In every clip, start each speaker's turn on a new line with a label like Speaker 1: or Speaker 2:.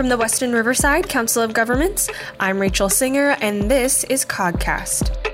Speaker 1: From the Western Riverside Council of Governments, I'm Rachel Singer, and this is COGcast.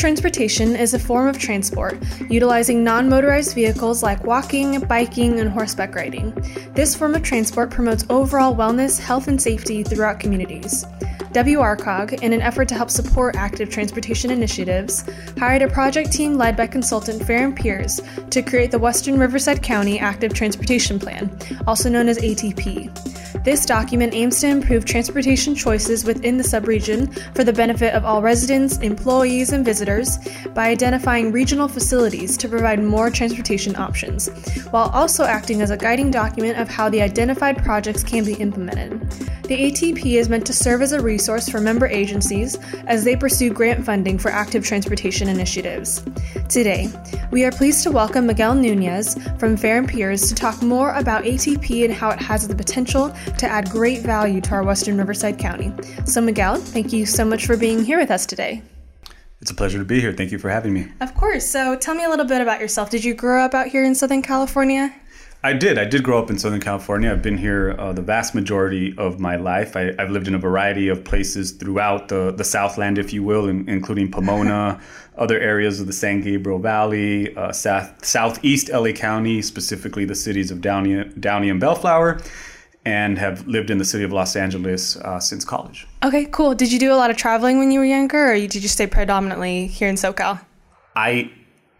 Speaker 1: Transportation is a form of transport utilizing non motorized vehicles like walking, biking, and horseback riding. This form of transport promotes overall wellness, health, and safety throughout communities. WRCOG, in an effort to help support active transportation initiatives, hired a project team led by consultant Fehr and Peers to create the Western Riverside County Active Transportation Plan, also known as ATP. This document aims to improve transportation choices within the subregion for the benefit of all residents, employees, and visitors by identifying regional facilities to provide more transportation options, while also acting as a guiding document of how the identified projects can be implemented. The ATP is meant to serve as a resource for member agencies as they pursue grant funding for active transportation initiatives. Today, we are pleased to welcome Miguel Nunez from Fehr and Peers to talk more about ATP and how it has the potential to add great value to our Western Riverside County. So, Miguel, thank you so much for being here with us today.
Speaker 2: It's a pleasure to be here. Thank you for having me.
Speaker 1: Of course. So, tell me a little bit about yourself. Did you grow up out here in Southern California?
Speaker 2: I did. I did grow up in Southern California. I've been here uh, the vast majority of my life. I, have lived in a variety of places throughout the, the Southland, if you will, in, including Pomona, other areas of the San Gabriel Valley, uh, south, southeast LA County, specifically the cities of Downey, Downey and Bellflower, and have lived in the city of Los Angeles uh, since college.
Speaker 1: Okay, cool. Did you do a lot of traveling when you were younger, or did you stay predominantly here in SoCal?
Speaker 2: I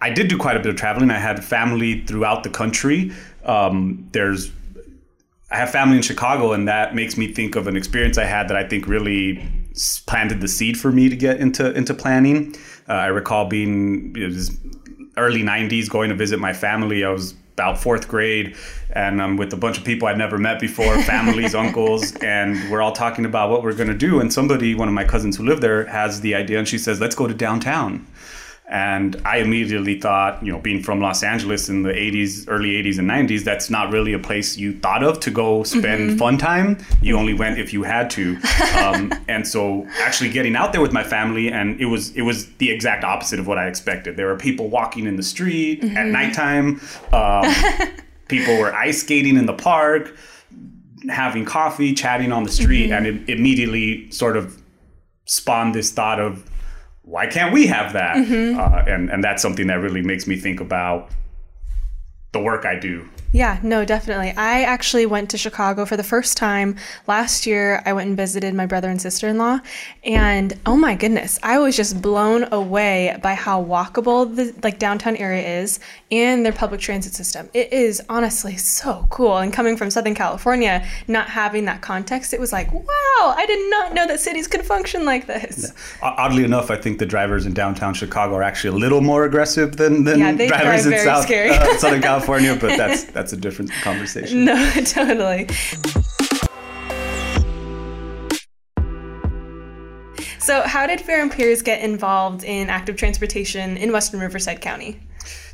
Speaker 2: I did do quite a bit of traveling. I had family throughout the country um, there's I have family in Chicago, and that makes me think of an experience I had that I think really planted the seed for me to get into into planning. Uh, I recall being it was early '90s, going to visit my family. I was about fourth grade, and I'm with a bunch of people I'd never met before, families, uncles, and we're all talking about what we're going to do. And somebody, one of my cousins who lived there, has the idea, and she says, "Let's go to downtown." And I immediately thought, you know, being from Los Angeles in the 80s, early 80s and 90s, that's not really a place you thought of to go spend mm-hmm. fun time. You only went if you had to. Um, and so actually getting out there with my family, and it was it was the exact opposite of what I expected. There were people walking in the street mm-hmm. at nighttime. Um, people were ice skating in the park, having coffee, chatting on the street, mm-hmm. and it immediately sort of spawned this thought of why can't we have that? Mm-hmm. Uh, and and that's something that really makes me think about the work I do
Speaker 1: yeah, no, definitely. I actually went to Chicago for the first time last year. I went and visited my brother and sister in law, and oh my goodness, I was just blown away by how walkable the like downtown area is and their public transit system. It is honestly so cool. And coming from Southern California, not having that context, it was like, wow, I did not know that cities could function like this.
Speaker 2: Yeah. Oddly enough, I think the drivers in downtown Chicago are actually a little more aggressive than, than yeah, drivers in South, uh, Southern California, but that's that's a different conversation.
Speaker 1: No, totally. So, how did Fehr and Peers get involved in active transportation in Western Riverside County?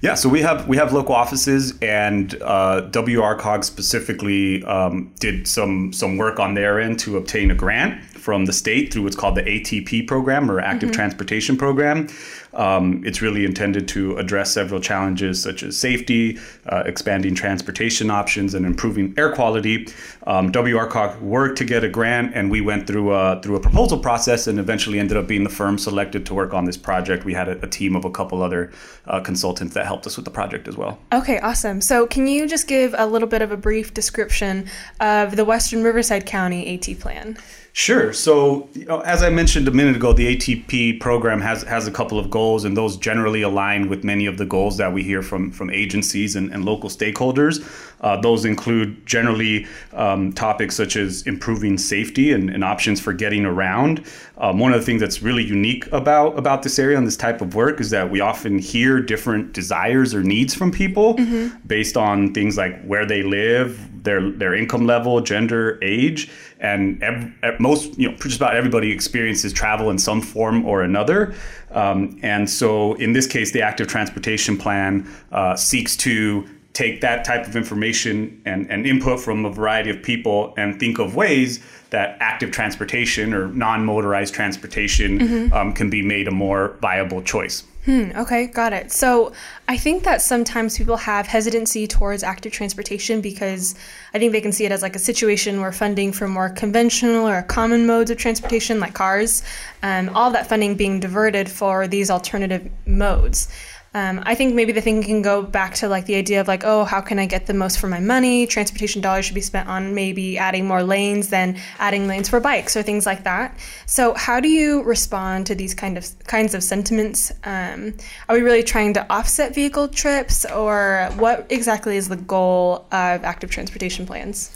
Speaker 2: Yeah, so we have we have local offices, and uh, WRCOG specifically um, did some some work on their end to obtain a grant from the state through what's called the ATP program or Active mm-hmm. Transportation Program. Um, it's really intended to address several challenges such as safety, uh, expanding transportation options, and improving air quality. Um, WRCOG worked to get a grant, and we went through a, through a proposal process and eventually ended up being the firm selected to work on this project. We had a, a team of a couple other uh, consultants that helped us with the project as well.
Speaker 1: Okay, awesome. So, can you just give a little bit of a brief description of the Western Riverside County AT plan?
Speaker 2: Sure. So, you know, as I mentioned a minute ago, the ATP program has has a couple of goals, and those generally align with many of the goals that we hear from from agencies and, and local stakeholders. Uh, those include generally um, topics such as improving safety and, and options for getting around. Um, one of the things that's really unique about about this area and this type of work is that we often hear different desires or needs from people mm-hmm. based on things like where they live, their their income level, gender, age and ev- most you know just about everybody experiences travel in some form or another um, and so in this case the active transportation plan uh, seeks to take that type of information and, and input from a variety of people and think of ways that active transportation or non-motorized transportation mm-hmm. um, can be made a more viable choice.
Speaker 1: Hmm, okay, got it. So I think that sometimes people have hesitancy towards active transportation because I think they can see it as like a situation where funding for more conventional or common modes of transportation, like cars, um, all that funding being diverted for these alternative modes. Um, I think maybe the thing can go back to like the idea of like, oh, how can I get the most for my money? Transportation dollars should be spent on maybe adding more lanes than adding lanes for bikes or things like that. So, how do you respond to these kind of kinds of sentiments? Um, are we really trying to offset vehicle trips, or what exactly is the goal of active transportation plans?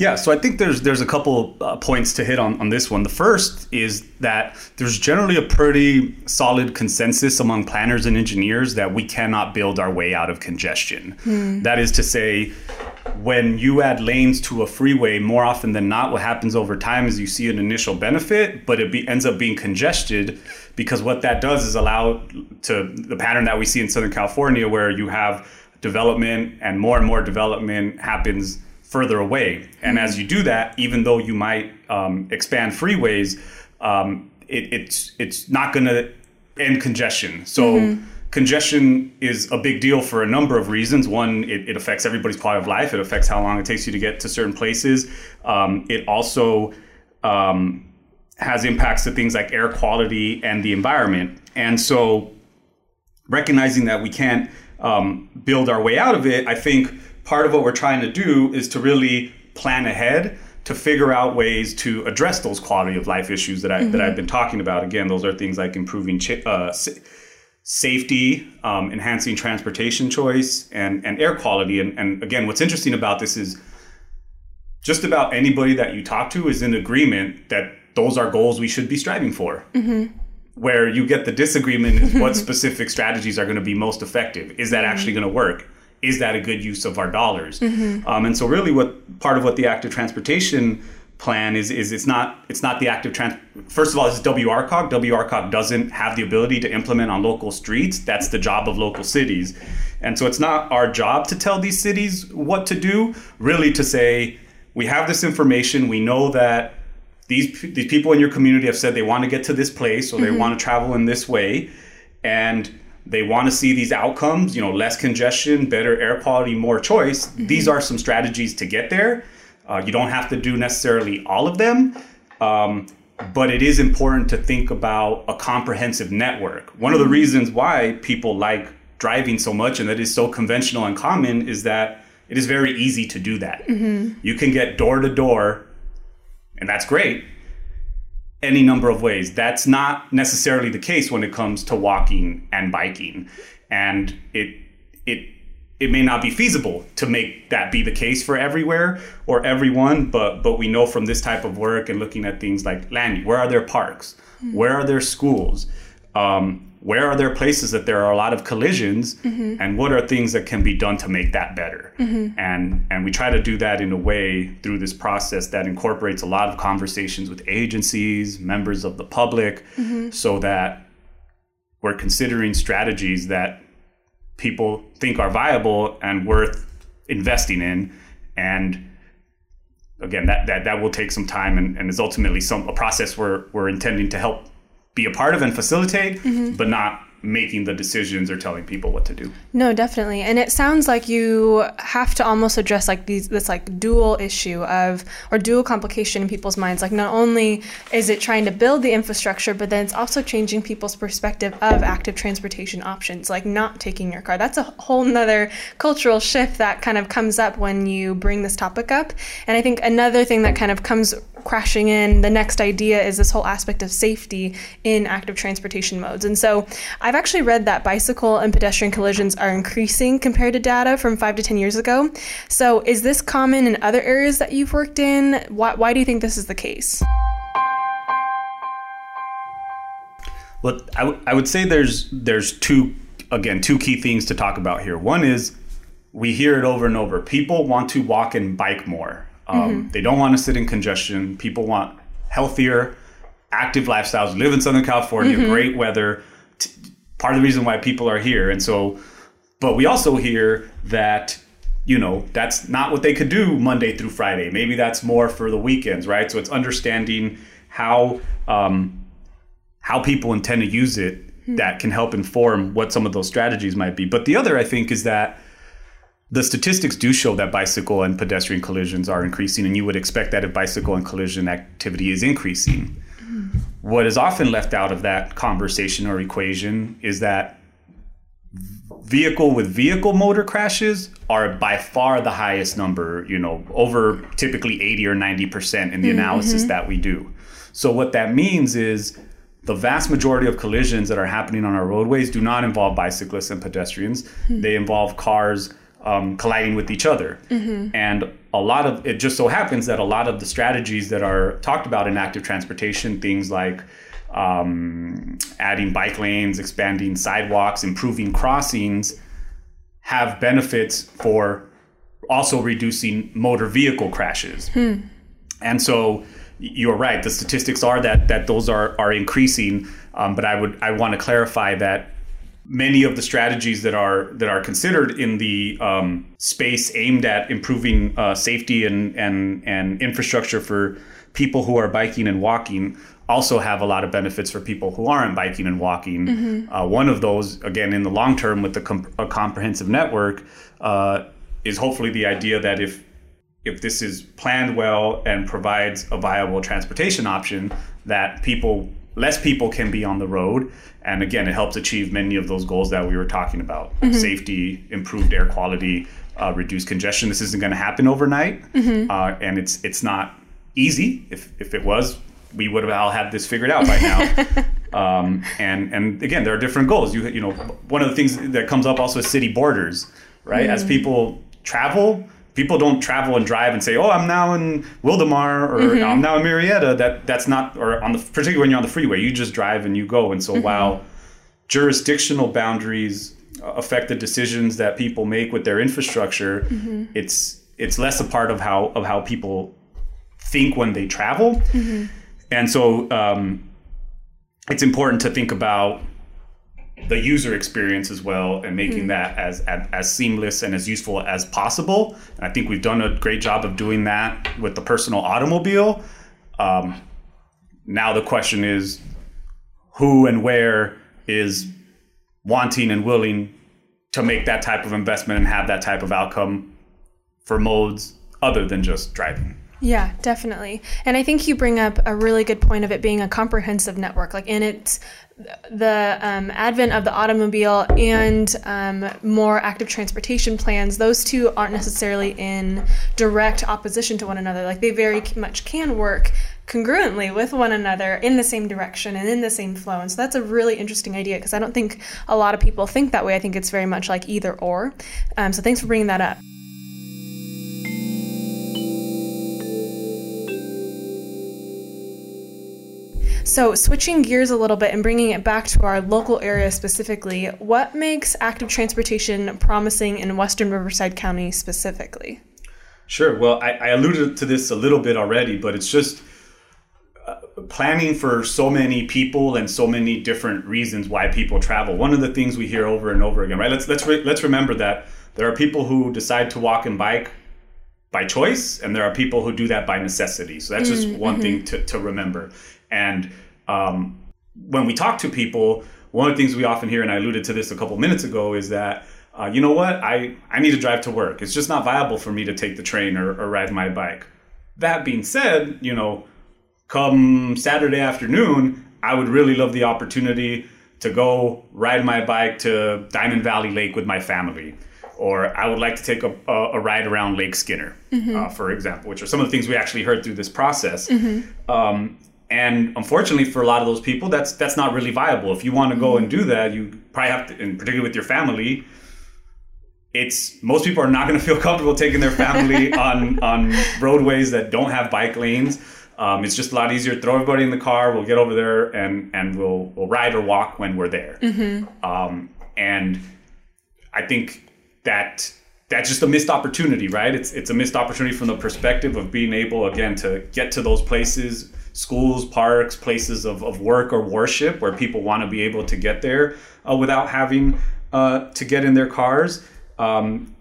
Speaker 2: Yeah, so I think there's there's a couple uh, points to hit on on this one. The first is that there's generally a pretty solid consensus among planners and engineers that we cannot build our way out of congestion. Hmm. That is to say, when you add lanes to a freeway, more often than not, what happens over time is you see an initial benefit, but it be, ends up being congested because what that does is allow to the pattern that we see in Southern California, where you have development and more and more development happens further away. And as you do that, even though you might um, expand freeways, um, it, it's it's not going to end congestion. So. Mm-hmm. Congestion is a big deal for a number of reasons. One, it, it, affects everybody's quality of life. It affects how long it takes you to get to certain places. Um, it also um, has impacts to things like air quality and the environment. And so, recognizing that we can't um, build our way out of it, I think part of what we're trying to do is to really plan ahead to figure out ways to address those quality of life issues that I mm-hmm. that I've been talking about. Again, those are things like improving ch- uh, safety, um, enhancing transportation choice, and and air quality. And, and again, what's interesting about this is just about anybody that you talk to is in agreement that those are goals we should be striving for. Mm-hmm. Where you get the disagreement is what specific strategies are going to be most effective. Is that mm-hmm. actually going to work? Is that a good use of our dollars? Mm-hmm. Um, and so really what part of what the active transportation plan is is it's not it's not the active trans first of all it's WRCOG WRCOG doesn't have the ability to implement on local streets that's the job of local cities and so it's not our job to tell these cities what to do really to say we have this information we know that these these people in your community have said they want to get to this place or mm-hmm. they want to travel in this way and they want to see these outcomes, you know, less congestion, better air quality, more choice. Mm-hmm. These are some strategies to get there. Uh, you don't have to do necessarily all of them, um, but it is important to think about a comprehensive network. One of the mm-hmm. reasons why people like driving so much and that is so conventional and common is that it is very easy to do that. Mm-hmm. You can get door to door, and that's great any number of ways. That's not necessarily the case when it comes to walking and biking. And it it it may not be feasible to make that be the case for everywhere or everyone, but but we know from this type of work and looking at things like land, where are there parks? Mm-hmm. Where are there schools? Um, where are there places that there are a lot of collisions mm-hmm. and what are things that can be done to make that better mm-hmm. and and we try to do that in a way through this process that incorporates a lot of conversations with agencies members of the public mm-hmm. so that we're considering strategies that people think are viable and worth investing in and again that that, that will take some time and, and is ultimately some a process we're we're intending to help be a part of and facilitate, mm-hmm. but not making the decisions or telling people what to do.
Speaker 1: No, definitely. And it sounds like you have to almost address like these this like dual issue of or dual complication in people's minds. Like not only is it trying to build the infrastructure, but then it's also changing people's perspective of active transportation options, like not taking your car. That's a whole nother cultural shift that kind of comes up when you bring this topic up. And I think another thing that kind of comes crashing in, the next idea is this whole aspect of safety in active transportation modes. And so I've actually read that bicycle and pedestrian collisions are increasing compared to data from five to 10 years ago. So, is this common in other areas that you've worked in? Why, why do you think this is the case?
Speaker 2: Well, I, w- I would say there's there's two again two key things to talk about here. One is we hear it over and over. People want to walk and bike more. Um, mm-hmm. They don't want to sit in congestion. People want healthier, active lifestyles. Live in Southern California, mm-hmm. great weather part of the reason why people are here. And so, but we also hear that you know that's not what they could do Monday through Friday. Maybe that's more for the weekends, right? So it's understanding how um, how people intend to use it hmm. that can help inform what some of those strategies might be. But the other, I think, is that the statistics do show that bicycle and pedestrian collisions are increasing, and you would expect that if bicycle and collision activity is increasing. What is often left out of that conversation or equation is that vehicle with vehicle motor crashes are by far the highest number, you know, over typically 80 or 90% in the mm-hmm. analysis that we do. So, what that means is the vast majority of collisions that are happening on our roadways do not involve bicyclists and pedestrians, mm-hmm. they involve cars um, colliding with each other. Mm-hmm. And a lot of it just so happens that a lot of the strategies that are talked about in active transportation, things like um, adding bike lanes, expanding sidewalks, improving crossings, have benefits for also reducing motor vehicle crashes. Hmm. And so you're right. The statistics are that that those are are increasing. Um, but I would I want to clarify that many of the strategies that are that are considered in the um, space aimed at improving uh, safety and and and infrastructure for people who are biking and walking also have a lot of benefits for people who aren't biking and walking. Mm-hmm. Uh, one of those, again, in the long term with the com- a comprehensive network, uh, is hopefully the idea that if if this is planned well and provides a viable transportation option, that people less people can be on the road. And again it helps achieve many of those goals that we were talking about. Mm-hmm. safety improved air quality uh, reduced congestion. This isn't going to happen overnight. Mm-hmm. uh, and it's it's not easy. If if it was we would have all had this figured out by now. Um, and and again there are different goals. You you know one of the things that comes up also is city borders right? Mm-hmm. as people travel people don't travel and drive and say, "Oh, I'm now in Wildomar or mm-hmm. I'm now in Murrieta." That that's not, or on the particularly when you're on the freeway, you just drive and you go. And so mm-hmm. while jurisdictional boundaries affect the decisions that people make with their infrastructure, mm-hmm. it's it's less a part of how of how people think when they travel. Mm-hmm. And so um, it's important to think about the user experience as well and making mm. that as, as, as seamless and as useful as possible. And I think we've done a great job of doing that with the personal automobile. Um, now the question is, who and where is wanting and willing to make that type of investment and have that type of outcome for modes other than just driving?
Speaker 1: Yeah, definitely. And I think you bring up a really good point of it being a comprehensive network. Like in its the um, advent of the automobile and um, more active transportation plans, those two aren't necessarily in direct opposition to one another. Like they very much can work congruently with one another in the same direction and in the same flow. And so that's a really interesting idea because I don't think a lot of people think that way. I think it's very much like either or. Um, so thanks for bringing that up. So, switching gears a little bit and bringing it back to our local area specifically, what makes active transportation promising in Western Riverside County specifically?
Speaker 2: Sure. Well, I, I alluded to this a little bit already, but it's just uh, planning for so many people and so many different reasons why people travel. One of the things we hear over and over again, right? Let's let's re- let's remember that there are people who decide to walk and bike by choice, and there are people who do that by necessity. So that's just mm, mm-hmm. one thing to, to remember. And um, when we talk to people, one of the things we often hear, and I alluded to this a couple minutes ago, is that uh, you know what, I I need to drive to work. It's just not viable for me to take the train or, or ride my bike. That being said, you know, come Saturday afternoon, I would really love the opportunity to go ride my bike to Diamond Valley Lake with my family. Or I would like to take a, a, a ride around Lake Skinner, mm-hmm. uh, for example, which are some of the things we actually heard through this process. Mm-hmm. Um, and unfortunately, for a lot of those people, that's that's not really viable. If you want to go and do that, you probably have to, and particularly with your family, it's most people are not going to feel comfortable taking their family on on roadways that don't have bike lanes. Um, it's just a lot easier. Throw everybody in the car. We'll get over there and and we'll we'll ride or walk when we're there. Mm-hmm. Um, and I think that that's just a missed opportunity, right? It's it's a missed opportunity from the perspective of being able again to get to those places schools, parks, places of, of work or worship where people want to be able to get there uh, without having uh, to get in their cars. Um,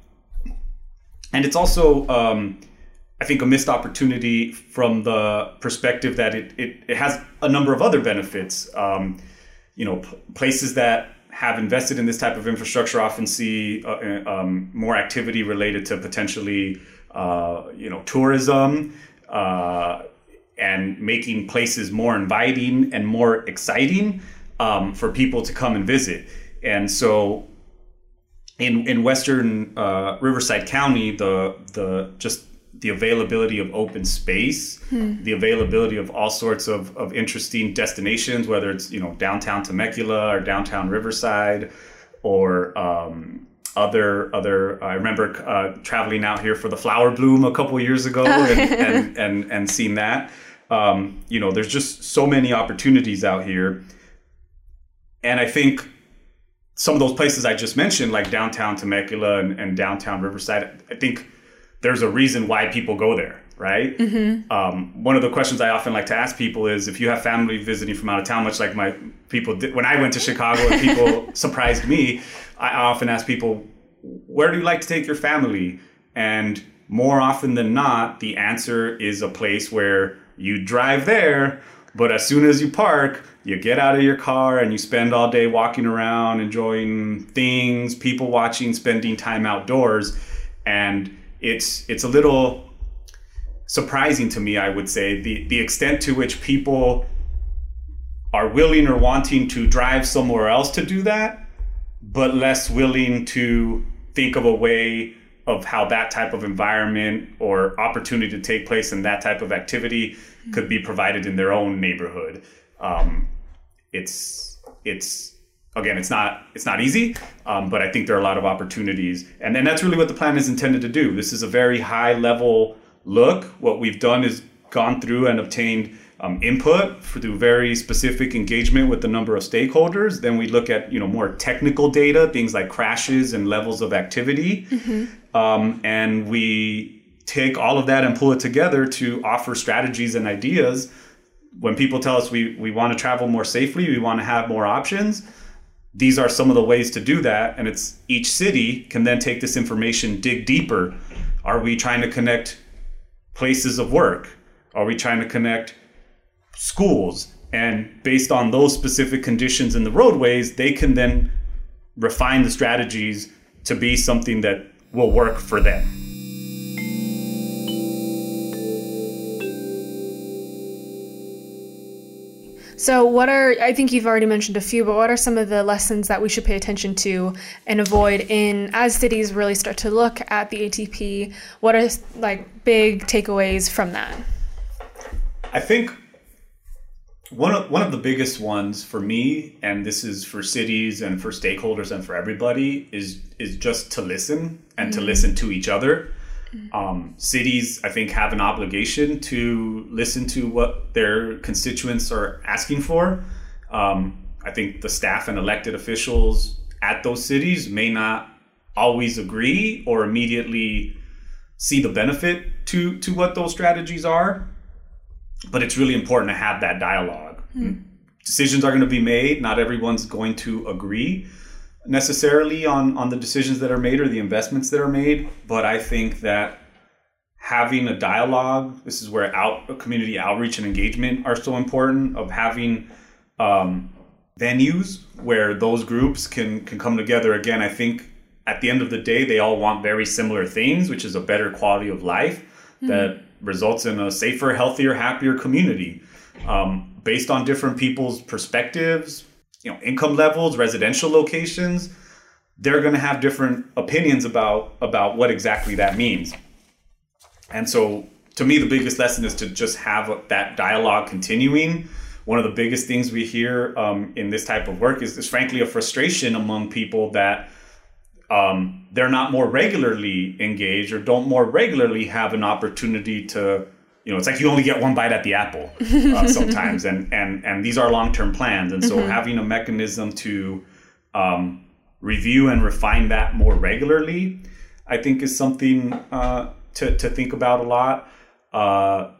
Speaker 2: and it's also um, I think a missed opportunity from the perspective that it, it, it has a number of other benefits. Um, you know, p- places that have invested in this type of infrastructure often see uh, uh um, more activity related to potentially, uh, you know, tourism uh, and making places more inviting and more exciting um, for people to come and visit. And so, in in Western uh, Riverside County, the the just the availability of open space, hmm. the availability of all sorts of, of interesting destinations, whether it's you know downtown Temecula or downtown Riverside, or um, other other. I remember uh, traveling out here for the flower bloom a couple years ago and, and, and and seeing that. Um, you know, there's just so many opportunities out here, and I think some of those places I just mentioned, like downtown Temecula and, and downtown Riverside, I think there's a reason why people go there, right? Mm-hmm. Um, one of the questions I often like to ask people is if you have family visiting from out of town, much like my people did when I went to Chicago and people surprised me, I often ask people, where do you like to take your family? And more often than not, the answer is a place where you drive there, but as soon as you park, you get out of your car and you spend all day walking around, enjoying things, people watching, spending time outdoors. And it's it's a little surprising to me, I would say, the the extent to which people are willing or wanting to drive somewhere else to do that, but less willing to think of a way of how that type of environment or opportunity to take place in that type of activity could be provided in their own neighborhood. Um, it's it's again, it's not it's not easy, um, but I think there are a lot of opportunities, and and that's really what the plan is intended to do. This is a very high level look. What we've done is gone through and obtained um, input through very specific engagement with a number of stakeholders. Then we look at you know more technical data, things like crashes and levels of activity, mm-hmm. Um, and we take all of that and pull it together to offer strategies and ideas. When people tell us we, we want to travel more safely, we want to have more options, these are some of the ways to do that. And it's each city can then take this information dig deeper. Are we trying to connect places of work? Are we trying to connect schools? And based on those specific conditions in the roadways they can then refine the strategies to be something that will work for them
Speaker 1: So, what are, I think you've already mentioned a few, but what are some of the lessons that we should pay attention to and avoid in as cities really start to look at the ATP? What are like big takeaways from that?
Speaker 2: I think one of, one of the biggest ones for me, and this is for cities and for stakeholders and for everybody, is is just to listen and mm-hmm. to listen to each other. Um, cities, I think, have an obligation to listen to what their constituents are asking for. Um, I think the staff and elected officials at those cities may not always agree or immediately see the benefit to to what those strategies are. But it's really important to have that dialogue. Hmm. Decisions are going to be made. Not everyone's going to agree necessarily on on the decisions that are made or the investments that are made, but I think that having a dialogue, this is where out community outreach and engagement are so important. Of having um, venues where those groups can can come together. Again, I think at the end of the day, they all want very similar things, which is a better quality of life mm-hmm. that results in a safer, healthier, happier community. Um, based on different people's perspectives, you know income levels, residential locations, they're going to have different opinions about about what exactly that means. And so to me the biggest lesson is to just have that dialogue continuing. One of the biggest things we hear um, in this type of work is, is frankly a frustration among people that um, they're not more regularly engaged or don't more regularly have an opportunity to you know, it's like you only get one bite at the apple uh, sometimes, and and and these are long term plans, and so mm-hmm. having a mechanism to um, review and refine that more regularly, I think, is something uh, to to think about a lot. Uh,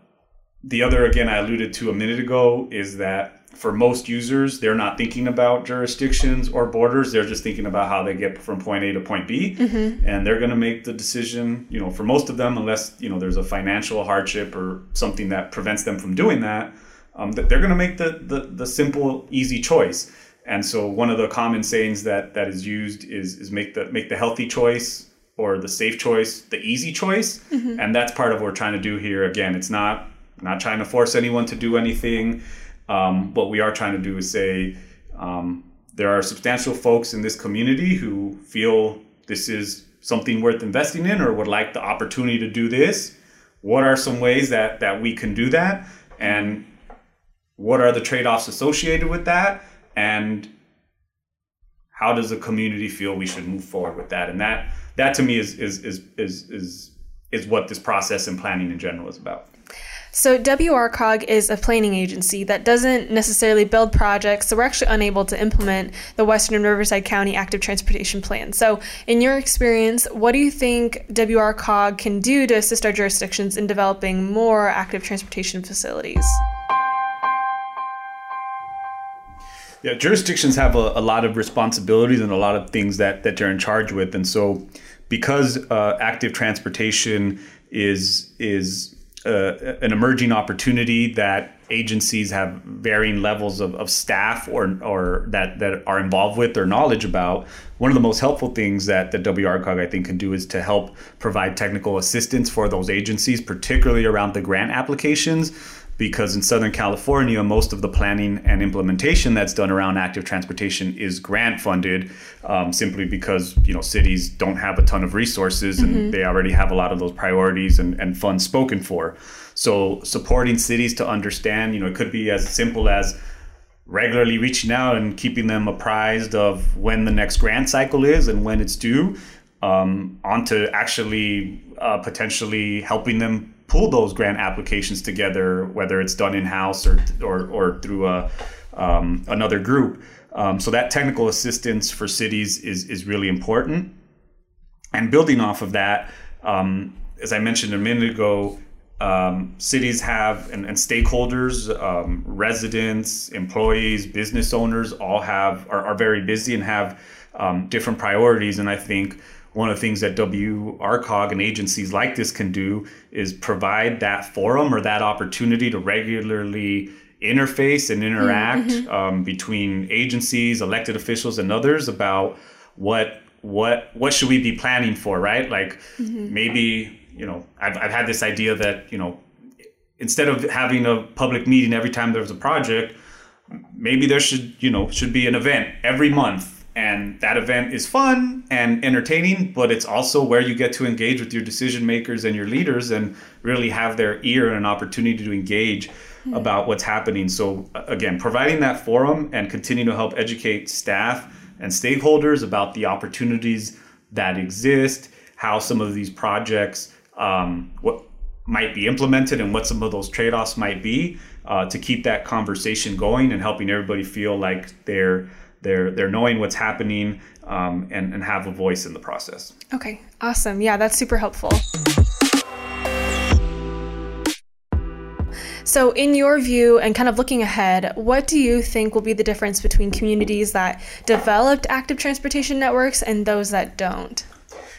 Speaker 2: the other, again, I alluded to a minute ago, is that for most users, they're not thinking about jurisdictions or borders. They're just thinking about how they get from point A to point B, mm-hmm. and they're going to make the decision. You know, for most of them, unless you know there's a financial hardship or something that prevents them from doing that, um, that they're going to make the, the the simple, easy choice. And so, one of the common sayings that that is used is is make the make the healthy choice or the safe choice the easy choice, mm-hmm. and that's part of what we're trying to do here. Again, it's not not trying to force anyone to do anything. Um, what we are trying to do is say um, there are substantial folks in this community who feel this is something worth investing in or would like the opportunity to do this. What are some ways that that we can do that, and what are the trade-offs associated with that, and how does the community feel we should move forward with that? And that that to me is is is is is, is what this process and planning in general is about.
Speaker 1: So, WRCOG is a planning agency that doesn't necessarily build projects, so we're actually unable to implement the Western and Riverside County Active Transportation Plan. So, in your experience, what do you think WRCOG can do to assist our jurisdictions in developing more active transportation facilities?
Speaker 2: Yeah, jurisdictions have a, a lot of responsibilities and a lot of things that, that they're in charge with. And so, because uh, active transportation is is uh, an emerging opportunity that agencies have varying levels of, of staff or or that that are involved with or knowledge about. One of the most helpful things that the WRCOG I think can do is to help provide technical assistance for those agencies, particularly around the grant applications because in Southern California, most of the planning and implementation that's done around active transportation is grant funded, um, simply because you know cities don't have a ton of resources and mm-hmm. they already have a lot of those priorities and, and funds spoken for. So supporting cities to understand, you know, it could be as simple as regularly reaching out and keeping them apprised of when the next grant cycle is and when it's due, um, onto actually uh, potentially helping them pull those grant applications together, whether it's done in house or, or, or through a, um, another group. Um, so that technical assistance for cities is, is really important. And building off of that, um, as I mentioned a minute ago, um, cities have and, and stakeholders, um, residents, employees, business owners all have are, are very busy and have um, different priorities. And I think one of the things that WRCOG and agencies like this can do is provide that forum or that opportunity to regularly interface and interact mm-hmm. um, between agencies, elected officials, and others about what what what should we be planning for, right? Like mm-hmm. maybe you know I've I've had this idea that you know instead of having a public meeting every time there's a project, maybe there should you know should be an event every month and that event is fun and entertaining but it's also where you get to engage with your decision makers and your leaders and really have their ear and an opportunity to engage mm-hmm. about what's happening so again providing that forum and continue to help educate staff and stakeholders about the opportunities that exist how some of these projects um, what might be implemented and what some of those trade-offs might be uh, to keep that conversation going and helping everybody feel like they're they're they're knowing what's happening um, and and have a voice in the process.
Speaker 1: Okay, awesome. Yeah, that's super helpful. So, in your view, and kind of looking ahead, what do you think will be the difference between communities that developed active transportation networks and those that don't?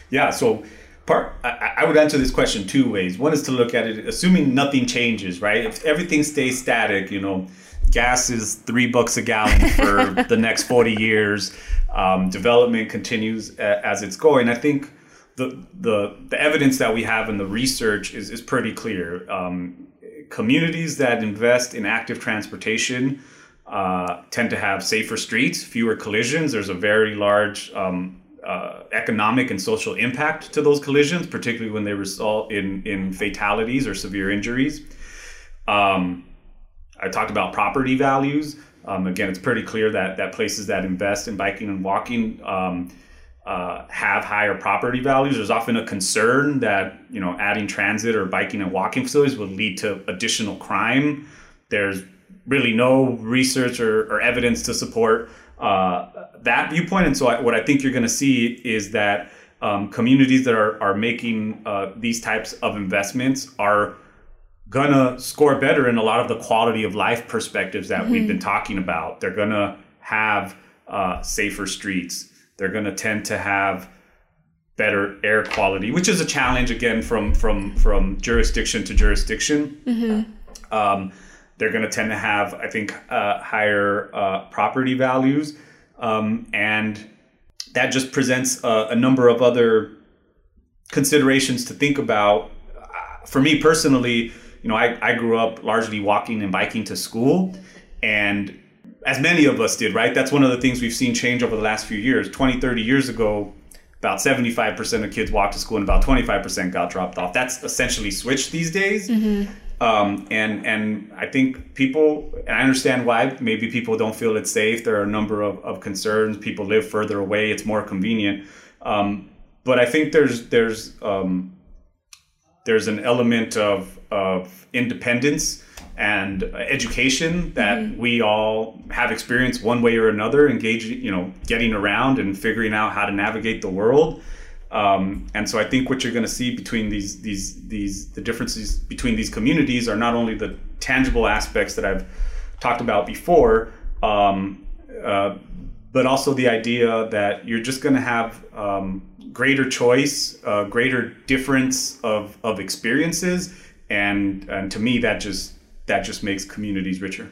Speaker 2: Yeah, so part I, I would answer this question two ways. One is to look at it assuming nothing changes, right? If everything stays static, you know, gas is three bucks a gallon for the next 40 years. Um, development continues as it's going. I think the, the, the evidence that we have in the research is, is pretty clear. Um, communities that invest in active transportation uh, tend to have safer streets, fewer collisions. There's a very large um, uh, economic and social impact to those collisions, particularly when they result in, in fatalities or severe injuries. Um, I talked about property values. Um, again, it's pretty clear that that places that invest in biking and walking um, uh, have higher property values. There's often a concern that you know adding transit or biking and walking facilities would lead to additional crime. There's really no research or, or evidence to support uh, that viewpoint. And so, I, what I think you're going to see is that um, communities that are are making uh, these types of investments are gonna score better in a lot of the quality of life perspectives that we've been talking about. They're gonna have uh, safer streets. They're gonna tend to have better air quality, which is a challenge again from from from jurisdiction to jurisdiction. Um, they're going to tend to have, I think, uh, higher uh, property values, um, and that just presents a, a number of other considerations to think about. Uh, For me personally, you know, I, I grew up largely walking and biking to school, and as many of us did, right? That's one of the things we've seen change over the last few years. 20, 30 years ago, about 75% of kids walked to school and about 25% got dropped off. That's essentially switched these days. Um, and and I think people, and I understand why. Maybe people don't feel it's safe. There are a number of, of concerns. People live further away. It's more convenient. Um, but I think there's there's um, there's an element of of independence and education that we all have experienced one way or another, engaging, you know, getting around and figuring out how to navigate the world. Um, and so I think what you're going to see between these these these the differences between these communities are not only the tangible aspects that I've talked about before, um, uh, but also the idea that you're just going to have um, greater choice, uh, greater difference of of experiences, and and to me that just that just makes communities richer.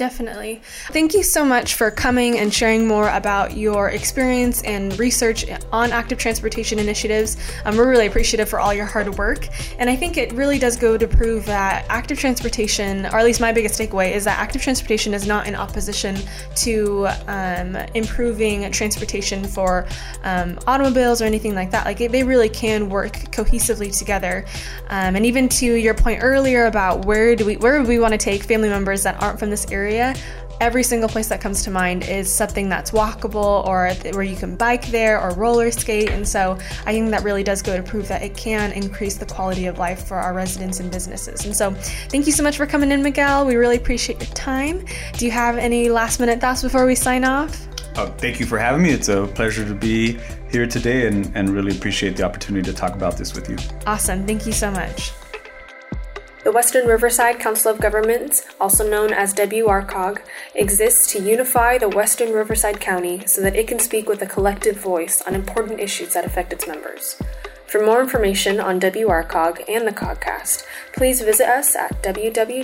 Speaker 1: Definitely. Thank you so much for coming and sharing more about your experience and research on active transportation initiatives. Um, we're really appreciative for all your hard work. And I think it really does go to prove that active transportation, or at least my biggest takeaway, is that active transportation is not in opposition to um, improving transportation for um, automobiles or anything like that. Like they really can work cohesively together. Um, and even to your point earlier about where do we where would we want to take family members that aren't from this area every single place that comes to mind is something that's walkable or where you can bike there or roller skate. And so I think that really does go to prove that it can increase the quality of life for our residents and businesses. And so thank you so much for coming in, Miguel. We really appreciate your time. Do you have any last minute thoughts before we sign off?
Speaker 2: Uh, thank you for having me. It's a pleasure to be here today and, and really appreciate the opportunity to talk about this with you.
Speaker 1: Awesome. Thank you so much. The Western Riverside Council of Governments, also known as WRCOG, exists to unify the Western Riverside County so that it can speak with a collective voice on important issues that affect its members. For more information on WRCOG and the COGcast, please visit us at www.wrcog.us.